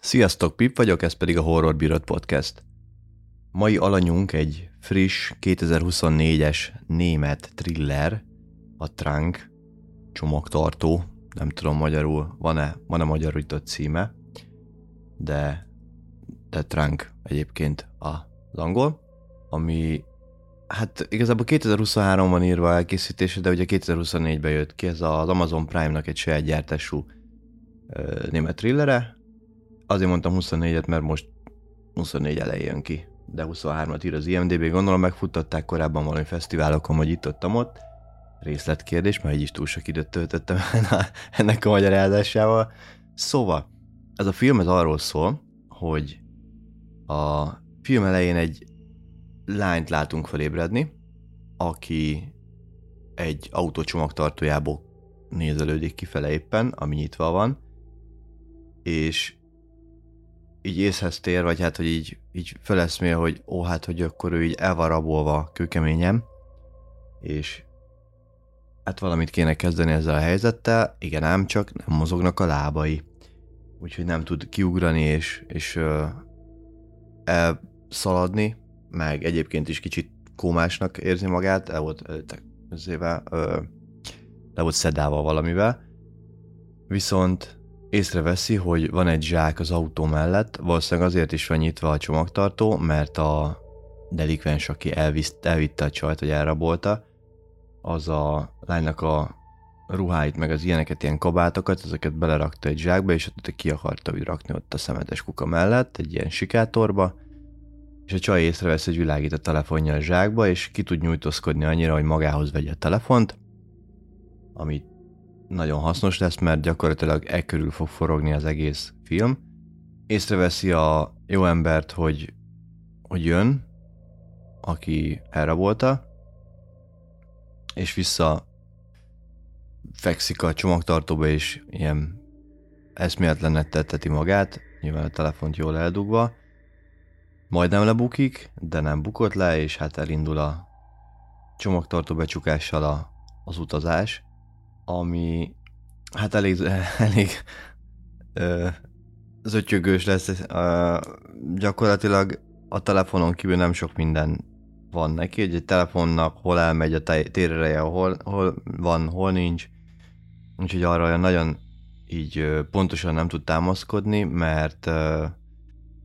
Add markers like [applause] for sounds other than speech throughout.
Sziasztok, Pip vagyok, ez pedig a Horror Bírod Podcast. Mai alanyunk egy friss 2024-es német thriller, a Trunk csomagtartó, nem tudom magyarul, van-e, van-e magyarított címe, de, de Trunk egyébként az angol, ami hát igazából 2023-ban írva elkészítése, de ugye 2024-ben jött ki, ez az Amazon Prime-nak egy saját gyártású német thrillere, azért mondtam 24-et, mert most 24 elején jön ki, de 23-at ír az IMDB, gondolom megfuttatták korábban valami fesztiválokon, vagy itt ott, ott. Részletkérdés, mert így is túl sok időt töltöttem [laughs] ennek a magyarázásával. Szóval, ez a film ez arról szól, hogy a film elején egy lányt látunk felébredni, aki egy autó csomagtartójából nézelődik kifele éppen, ami nyitva van, és így észhez tér, vagy hát, hogy így, így feleszmél, hogy ó, hát, hogy akkor ő így el van rabolva kőkeményem, és hát valamit kéne kezdeni ezzel a helyzettel, igen ám csak nem mozognak a lábai. Úgyhogy nem tud kiugrani és, és ö, elszaladni, meg egyébként is kicsit kómásnak érzi magát, el volt ezével, le volt szedálva valamivel. Viszont észreveszi, hogy van egy zsák az autó mellett, valószínűleg azért is van nyitva a csomagtartó, mert a delikvens, aki elvisz, elvitte a csajt, hogy elrabolta, az a lánynak a ruháit, meg az ilyeneket, ilyen kabátokat, ezeket belerakta egy zsákba, és ott ki akarta úgy rakni ott a szemetes kuka mellett, egy ilyen sikátorba, és a csaj észrevesz, hogy világít a telefonja a zsákba, és ki tud nyújtózkodni annyira, hogy magához vegye a telefont, amit nagyon hasznos lesz, mert gyakorlatilag e körül fog forogni az egész film. Észreveszi a jó embert, hogy, hogy jön, aki elrabolta, és vissza fekszik a csomagtartóba, és ilyen eszméletlenek tetteti magát, nyilván a telefont jól eldugva, majdnem lebukik, de nem bukott le, és hát elindul a csomagtartó becsukással a, az utazás, ami hát elég, [laughs] elég zötyögős lesz. Ö, gyakorlatilag a telefonon kívül nem sok minden van neki, hogy egy telefonnak hol elmegy a térereje, hol, hol van, hol nincs. Úgyhogy arra olyan nagyon így pontosan nem tud támaszkodni, mert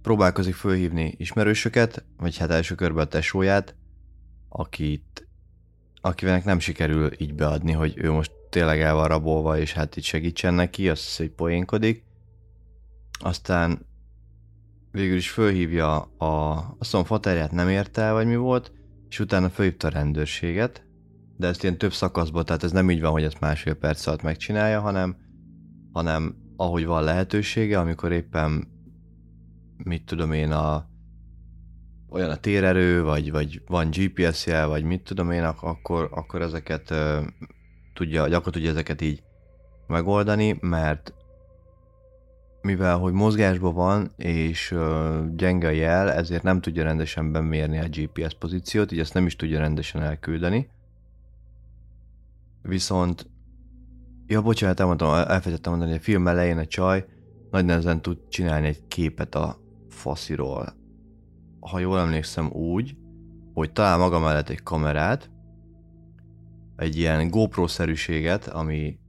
próbálkozik fölhívni ismerősöket, vagy hát első körben a tesóját, akit, akivel nem sikerül így beadni, hogy ő most tényleg el van rabolva, és hát itt segítsen neki, azt hisz, hogy poénkodik. Aztán végül is fölhívja a, azt mondom, nem érte el, vagy mi volt, és utána fölhívta a rendőrséget, de ezt ilyen több szakaszban, tehát ez nem így van, hogy ezt másfél perc alatt megcsinálja, hanem, hanem ahogy van lehetősége, amikor éppen mit tudom én, a, olyan a térerő, vagy, vagy van GPS jel, vagy mit tudom én, akkor, akkor ezeket tudja, akkor tudja ezeket így megoldani, mert mivel hogy mozgásban van és uh, gyenge a jel, ezért nem tudja rendesen bemérni a GPS pozíciót, így ezt nem is tudja rendesen elküldeni. Viszont, ja bocsánat, elmondtam, elfelejtettem mondani, hogy a film elején a csaj nagy nehezen tud csinálni egy képet a fasziról. Ha jól emlékszem úgy, hogy talál maga mellett egy kamerát, egy ilyen GoPro-szerűséget, ami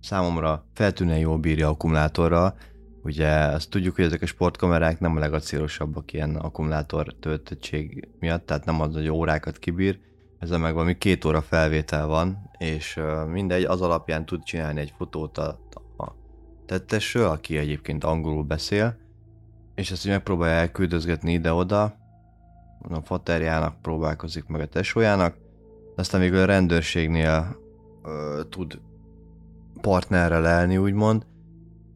számomra feltűnően jól bírja akkumulátorra. Ugye azt tudjuk, hogy ezek a sportkamerák nem a legacélosabbak ilyen akkumulátor töltöttség miatt, tehát nem az, hogy órákat kibír, ezzel meg valami két óra felvétel van, és mindegy, az alapján tud csinálni egy fotót a, a tettesről, aki egyébként angolul beszél, és ezt így megpróbálja elküldözgetni ide-oda, a faterjának próbálkozik meg a tesójának, aztán végül a rendőrségnél ö, tud partnerre lelni, úgymond.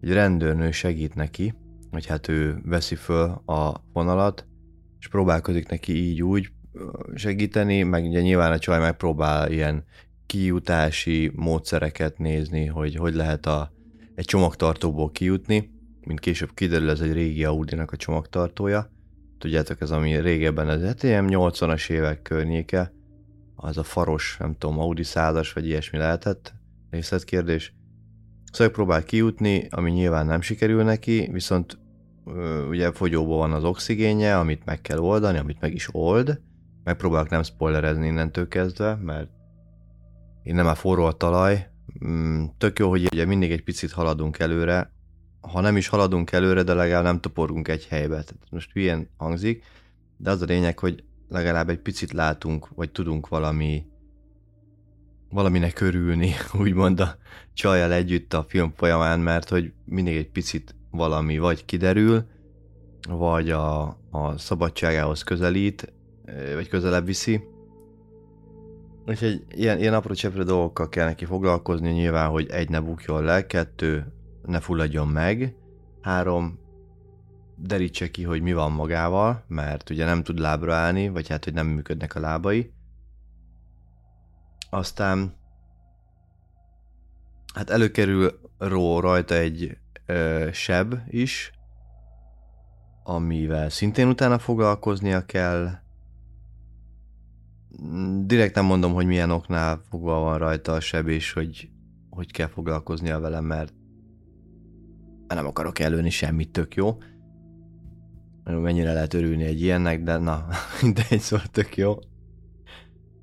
Egy rendőrnő segít neki, hogy hát ő veszi föl a vonalat, és próbálkozik neki így úgy segíteni, meg ugye nyilván a csaj megpróbál ilyen kijutási módszereket nézni, hogy hogy lehet a, egy csomagtartóból kijutni, mint később kiderül, ez egy régi Audi-nak a csomagtartója. Tudjátok, ez ami régebben, ez hát ilyen 80-as évek környéke, az a faros, nem tudom, Audi százas, vagy ilyesmi lehetett, részletkérdés. Szóval próbál kijutni, ami nyilván nem sikerül neki, viszont ugye fogyóban van az oxigénje, amit meg kell oldani, amit meg is old. Megpróbálok nem spoilerezni innentől kezdve, mert én nem a forró a talaj. Mm, tök jó, hogy ugye mindig egy picit haladunk előre, ha nem is haladunk előre, de legalább nem toporgunk egy helybe. Tehát most hülyén hangzik, de az a lényeg, hogy legalább egy picit látunk, vagy tudunk valami valaminek örülni, [laughs] úgymond a csajjal együtt a film folyamán, mert hogy mindig egy picit valami vagy kiderül, vagy a, a szabadságához közelít, vagy közelebb viszi. Úgyhogy ilyen, ilyen apró cseprő dolgokkal kell neki foglalkozni, nyilván, hogy egy, ne bukjon le, kettő, ne fulladjon meg, három, derítse ki, hogy mi van magával, mert ugye nem tud lábra állni, vagy hát, hogy nem működnek a lábai. Aztán hát előkerül ró rajta egy ö, seb is, amivel szintén utána foglalkoznia kell. Direkt nem mondom, hogy milyen oknál fogva van rajta a seb, és hogy, hogy kell foglalkoznia vele, mert nem akarok előni semmit, tök jó. Mennyire lehet örülni egy ilyennek, de na, [laughs] egy szó tök jó.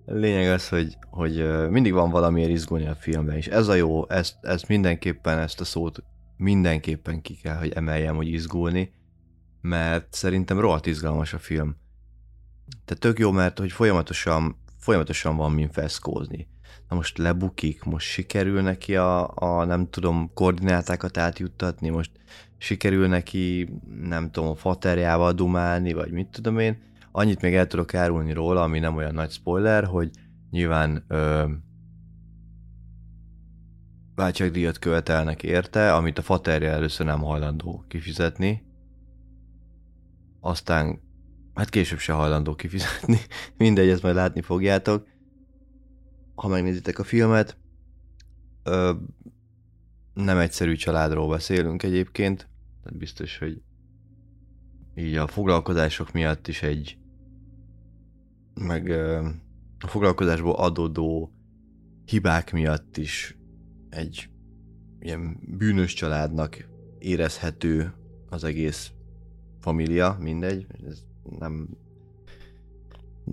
Lényeg az, hogy, hogy mindig van valamiért izgulni a filmben, és ez a jó, ezt, ezt mindenképpen, ezt a szót mindenképpen ki kell, hogy emeljem, hogy izgulni, mert szerintem rohadt izgalmas a film. Tehát tök jó, mert hogy folyamatosan, folyamatosan van min feszkózni. Na most lebukik, most sikerül neki a, a nem tudom, koordinátákat átjuttatni, most sikerül neki, nem tudom, a faterjával dumálni, vagy mit tudom én. Annyit még el tudok árulni róla, ami nem olyan nagy spoiler, hogy nyilván ö, váltságdíjat követelnek érte, amit a faterje először nem hajlandó kifizetni. Aztán, hát később se hajlandó kifizetni. [laughs] Mindegy, ezt majd látni fogjátok. Ha megnézitek a filmet, ö, nem egyszerű családról beszélünk egyébként, tehát biztos, hogy így a foglalkozások miatt is egy meg ö, a foglalkozásból adódó hibák miatt is egy ilyen bűnös családnak érezhető az egész família, mindegy, ez nem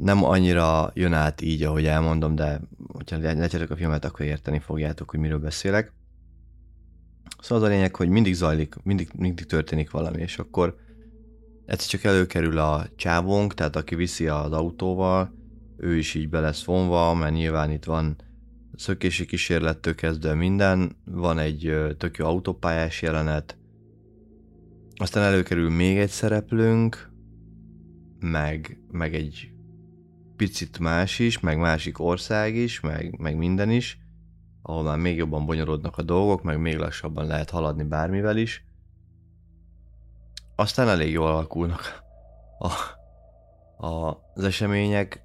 nem annyira jön át így, ahogy elmondom, de hogyha látjátok a filmet, akkor érteni fogjátok, hogy miről beszélek. Szóval az a lényeg, hogy mindig zajlik, mindig, mindig történik valami, és akkor egyszer csak előkerül a csávónk, tehát aki viszi az autóval, ő is így be lesz vonva, mert nyilván itt van szökési kísérlettől kezdve minden, van egy tök jó autópályás jelenet, aztán előkerül még egy szereplőnk, meg, meg egy picit más is, meg másik ország is, meg, meg minden is, ahol már még jobban bonyolódnak a dolgok, meg még lassabban lehet haladni bármivel is. Aztán elég jól alakulnak a, a, az események,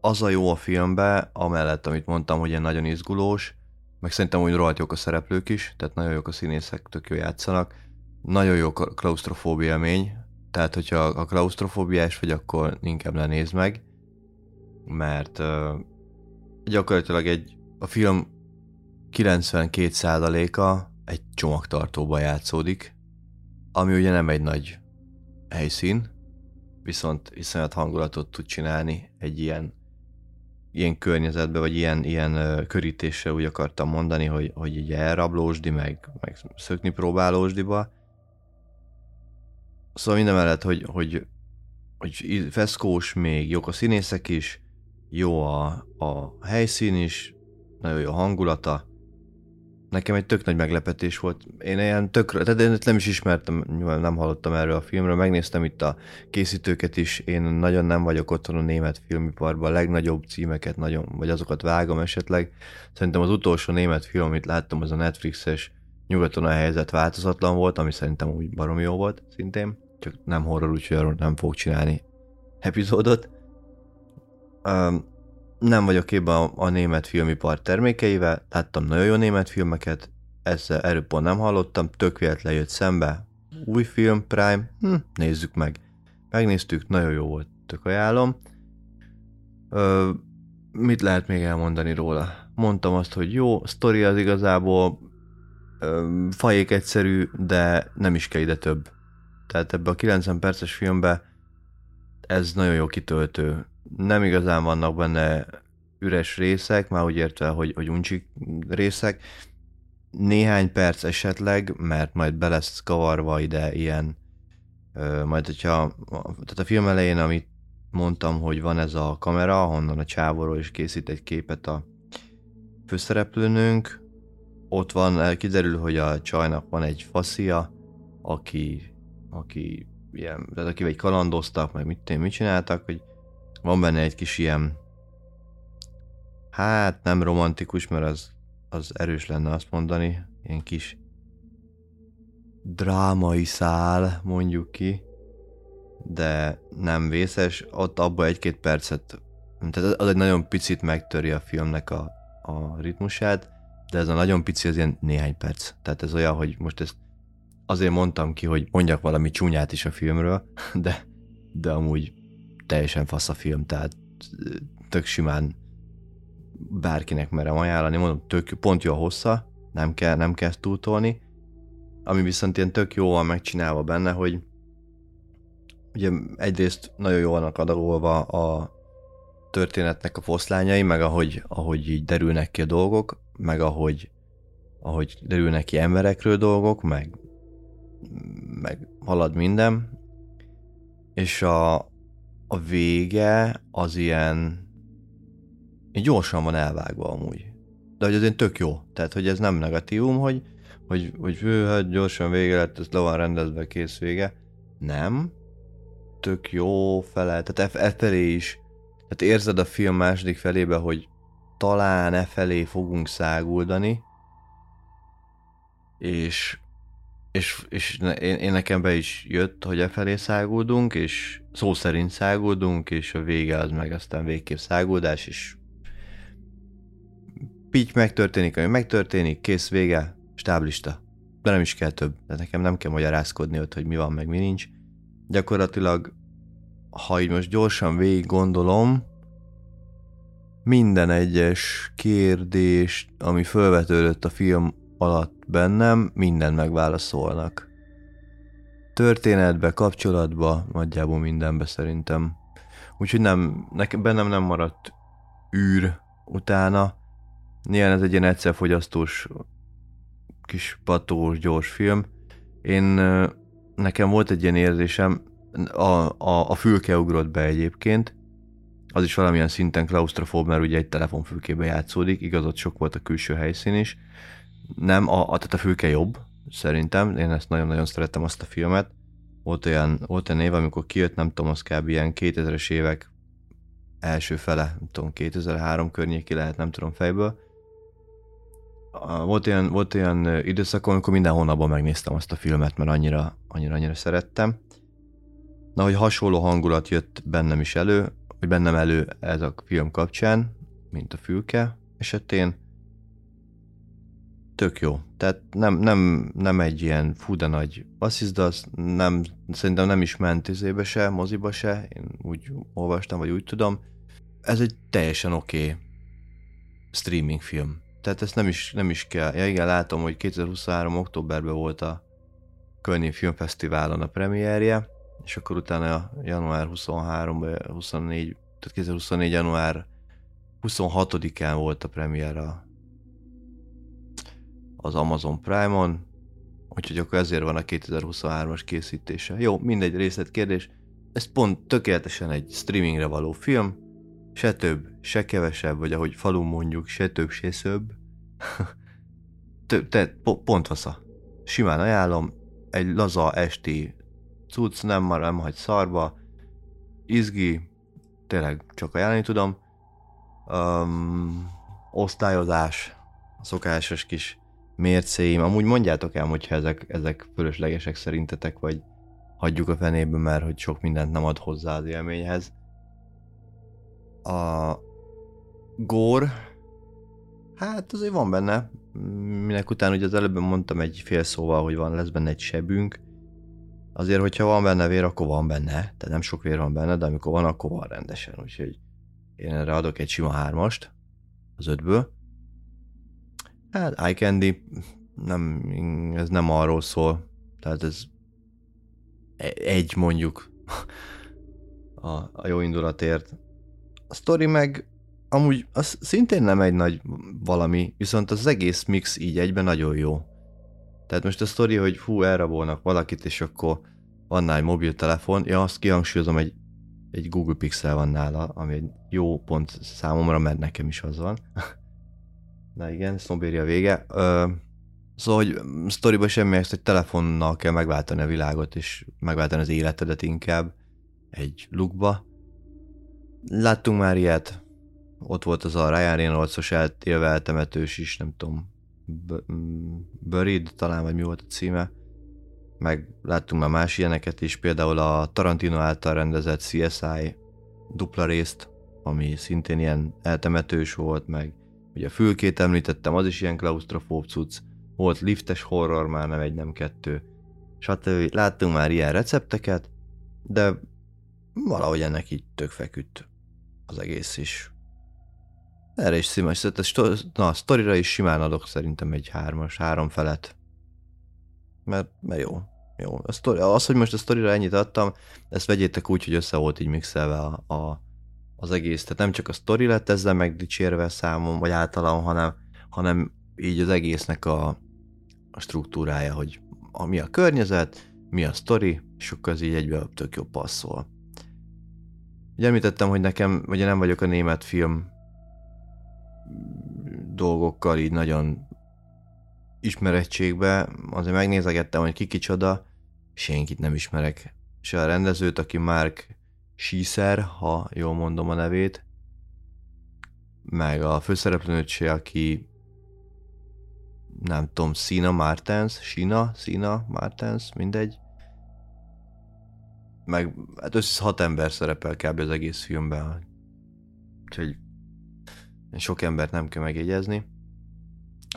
az a jó a filmbe, amellett, amit mondtam, hogy ilyen nagyon izgulós, meg szerintem úgy rohadt jók a szereplők is, tehát nagyon jók a színészek, tök jó játszanak. Nagyon jó a klaustrofóbia élmény, tehát hogyha a klaustrofóbiás vagy, akkor inkább ne nézd meg, mert uh, gyakorlatilag egy, a film 92%-a egy csomagtartóba játszódik, ami ugye nem egy nagy helyszín, viszont iszonyat hangulatot tud csinálni egy ilyen ilyen környezetbe, vagy ilyen, ilyen körítésre úgy akartam mondani, hogy, hogy így elrablósdi, meg, meg szökni próbálósdiba. Szóval minden mellett, hogy, hogy, hogy feszkós még, jók a színészek is, jó a, a helyszín is, nagyon jó a hangulata, nekem egy tök nagy meglepetés volt. Én ilyen tök, tehát én nem is ismertem, nem hallottam erről a filmről, megnéztem itt a készítőket is, én nagyon nem vagyok otthon a német filmiparban, a legnagyobb címeket nagyon, vagy azokat vágom esetleg. Szerintem az utolsó német film, amit láttam, az a Netflixes Nyugaton a helyzet változatlan volt, ami szerintem úgy barom jó volt szintén, csak nem horror, úgyhogy arról nem fog csinálni epizódot. Nem vagyok képben a, a német filmipar termékeivel, láttam nagyon jó német filmeket, ezzel erről pont nem hallottam, tök véletlen jött szembe. Új film, Prime, hm, nézzük meg. Megnéztük, nagyon jó volt, tök ajánlom. Ö, mit lehet még elmondani róla? Mondtam azt, hogy jó, sztori az igazából ö, fajék egyszerű, de nem is kell ide több. Tehát ebbe a 90 perces filmbe ez nagyon jó kitöltő. Nem igazán vannak benne üres részek, már úgy értve, hogy, hogy uncsi részek. Néhány perc esetleg, mert majd be lesz kavarva ide ilyen, ö, majd hogyha, tehát a film elején, amit mondtam, hogy van ez a kamera, honnan a csávóról is készít egy képet a főszereplőnünk, ott van, kiderül, hogy a csajnak van egy faszia, aki, aki ilyen, tehát aki egy kalandoztak, meg mit, mit csináltak, hogy van benne egy kis ilyen, hát nem romantikus, mert az, az erős lenne azt mondani, ilyen kis drámai szál, mondjuk ki, de nem vészes, ott abba egy-két percet, tehát az egy nagyon picit megtöri a filmnek a, a ritmusát, de ez a nagyon pici az ilyen néhány perc. Tehát ez olyan, hogy most ezt azért mondtam ki, hogy mondjak valami csúnyát is a filmről, [laughs] de, de amúgy teljesen fasz a film, tehát tök simán bárkinek merem ajánlani, mondom, tök, pont jó a hossza, nem kell, nem kell túltolni, ami viszont ilyen tök jó van megcsinálva benne, hogy ugye egyrészt nagyon jól vannak adagolva a történetnek a foszlányai, meg ahogy, ahogy így derülnek ki a dolgok, meg ahogy, ahogy derülnek ki emberekről dolgok, meg, meg halad minden. És a, a vége az ilyen gyorsan van elvágva amúgy. De hogy azért tök jó. Tehát, hogy ez nem negatívum, hogy, hogy, hogy hű, hát gyorsan vége lett, ez le van rendezve, kész vége. Nem, tök jó fele, tehát e, e felé is. Tehát érzed a film második felébe, hogy talán e felé fogunk száguldani, és, és, és én, én nekem be is jött, hogy e felé száguldunk, és szó szerint száguldunk, és a vége az meg aztán végképp száguldás, és pitty megtörténik, ami megtörténik, kész vége, stáblista. De nem is kell több, de nekem nem kell magyarázkodni ott, hogy mi van, meg mi nincs gyakorlatilag, ha így most gyorsan végig gondolom, minden egyes kérdés, ami felvetődött a film alatt bennem, minden megválaszolnak. Történetbe, kapcsolatba, nagyjából mindenbe szerintem. Úgyhogy nem, nekem, bennem nem maradt űr utána. Nyilván ez egy ilyen egyszerfogyasztós, kis patós, gyors film. Én nekem volt egy ilyen érzésem, a, a, a fülke ugrott be egyébként, az is valamilyen szinten klaustrofób, mert ugye egy telefonfülkébe játszódik, igaz, ott sok volt a külső helyszín is. Nem, a, a, tehát a fülke jobb, szerintem, én ezt nagyon-nagyon szerettem azt a filmet. Volt olyan, volt olyan év, amikor kijött, nem tudom, az kb. ilyen 2000-es évek első fele, nem tudom, 2003 környéki lehet, nem tudom fejből volt olyan, volt olyan időszak, amikor minden hónapban megnéztem azt a filmet, mert annyira, annyira, annyira szerettem. Na, hogy hasonló hangulat jött bennem is elő, hogy bennem elő ez a film kapcsán, mint a fülke esetén. Tök jó. Tehát nem, nem, nem egy ilyen fú de nagy az nem, szerintem nem is ment izébe se, moziba se, én úgy olvastam, vagy úgy tudom. Ez egy teljesen oké okay streaming film tehát ezt nem is, nem is kell. Ja igen, látom, hogy 2023. októberben volt a Kölni Filmfesztiválon a premierje, és akkor utána január 23 24, tehát 2024. január 26-án volt a premiér az Amazon Prime-on, úgyhogy akkor ezért van a 2023-as készítése. Jó, mindegy részletkérdés. Ez pont tökéletesen egy streamingre való film, se több, se kevesebb, vagy ahogy falun mondjuk, se több, se szöbb. [laughs] Te, pont fasza. Simán ajánlom, egy laza esti cucc, nem, már nem hagy szarba, izgi, tényleg csak ajánlani tudom. Um, osztályozás, szokásos kis mércéim. Amúgy mondjátok el, hogyha ezek, ezek fölöslegesek szerintetek, vagy hagyjuk a fenébe, mert hogy sok mindent nem ad hozzá az élményhez. A Gór, hát azért van benne, minek után ugye az előbb mondtam egy fél szóval, hogy van, lesz benne egy sebünk. Azért, hogyha van benne vér, akkor van benne, tehát nem sok vér van benne, de amikor van, akkor van rendesen, úgyhogy én erre adok egy sima hármast az ötből. Hát Eye Candy, nem, ez nem arról szól, tehát ez e- egy mondjuk a, a jó indulatért. A story meg amúgy az szintén nem egy nagy valami, viszont az egész mix így egyben nagyon jó. Tehát most a sztori, hogy hú, elrabolnak valakit, és akkor van egy mobiltelefon, ja, azt kihangsúlyozom, egy, egy Google Pixel van nála, ami egy jó pont számomra, mert nekem is az van. Na igen, a vége. Ö, szóval, hogy sztoriban semmi ezt, hogy telefonnal kell megváltani a világot, és megváltani az életedet inkább egy lukba. Láttunk már ilyet, ott volt az a Ryan Reynolds-os élve eltemetős is, nem tudom, mm, Buried talán, vagy mi volt a címe. Meg láttunk már más ilyeneket is, például a Tarantino által rendezett CSI dupla részt, ami szintén ilyen eltemetős volt, meg ugye a fülkét említettem, az is ilyen klaustrofób cucc, volt liftes horror, már nem egy, nem kettő, stb. Láttunk már ilyen recepteket, de valahogy ennek így tök feküdt az egész is. Erre is szóval na, a sztorira is simán adok szerintem egy hármas, három felet. Mert, mert jó. Jó. A sztori, az, hogy most a sztorira ennyit adtam, ezt vegyétek úgy, hogy össze volt így mixelve a, a, az egész. Tehát nem csak a sztori lett ezzel megdicsérve számom, vagy általam, hanem, hanem így az egésznek a, a struktúrája, hogy a, mi a környezet, mi a sztori, és akkor az így egybe tök jó passzol. Ugye említettem, hogy nekem, vagy nem vagyok a német film dolgokkal így nagyon ismerettségbe, azért megnézegettem, hogy ki kicsoda, senkit nem ismerek. Se a rendezőt, aki Mark Schieser, ha jól mondom a nevét, meg a főszereplőnőt aki nem tudom, Sina Martens, Sina, Sina Martens, mindegy. Meg hát össze hat ember szerepel kb. az egész filmben. Úgyhogy sok embert nem kell megjegyezni.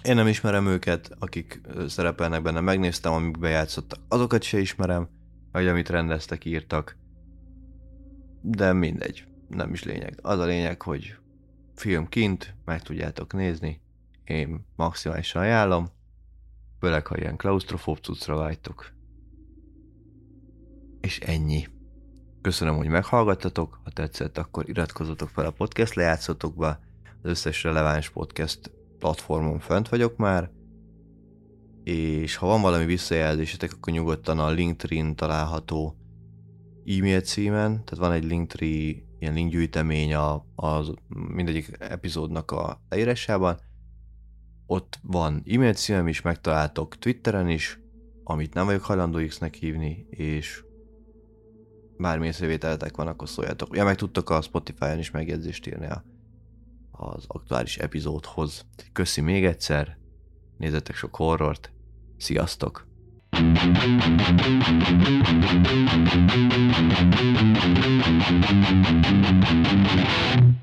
Én nem ismerem őket, akik szerepelnek benne, megnéztem, amik bejátszottak. Azokat se ismerem, vagy amit rendeztek, írtak. De mindegy, nem is lényeg. Az a lényeg, hogy film kint, meg tudjátok nézni. Én maximálisan ajánlom, főleg ha ilyen klaustrofób cuccra vágytok. És ennyi. Köszönöm, hogy meghallgattatok, ha tetszett, akkor iratkozzatok fel a podcast lejátszatokba, az összes releváns podcast platformon fönt vagyok már, és ha van valami visszajelzésetek, akkor nyugodtan a Linktree-n található e-mail címen, tehát van egy Linktree ilyen linkgyűjtemény a, az mindegyik epizódnak a leírásában, ott van e-mail címem is, megtaláltok Twitteren is, amit nem vagyok hajlandó X-nek hívni, és bármi észrevételetek van, akkor szóljatok. Ja, meg tudtok a Spotify-on is megjegyzést írni a az aktuális epizódhoz. Köszi még egyszer, nézzetek sok horrort, sziasztok! Thank you.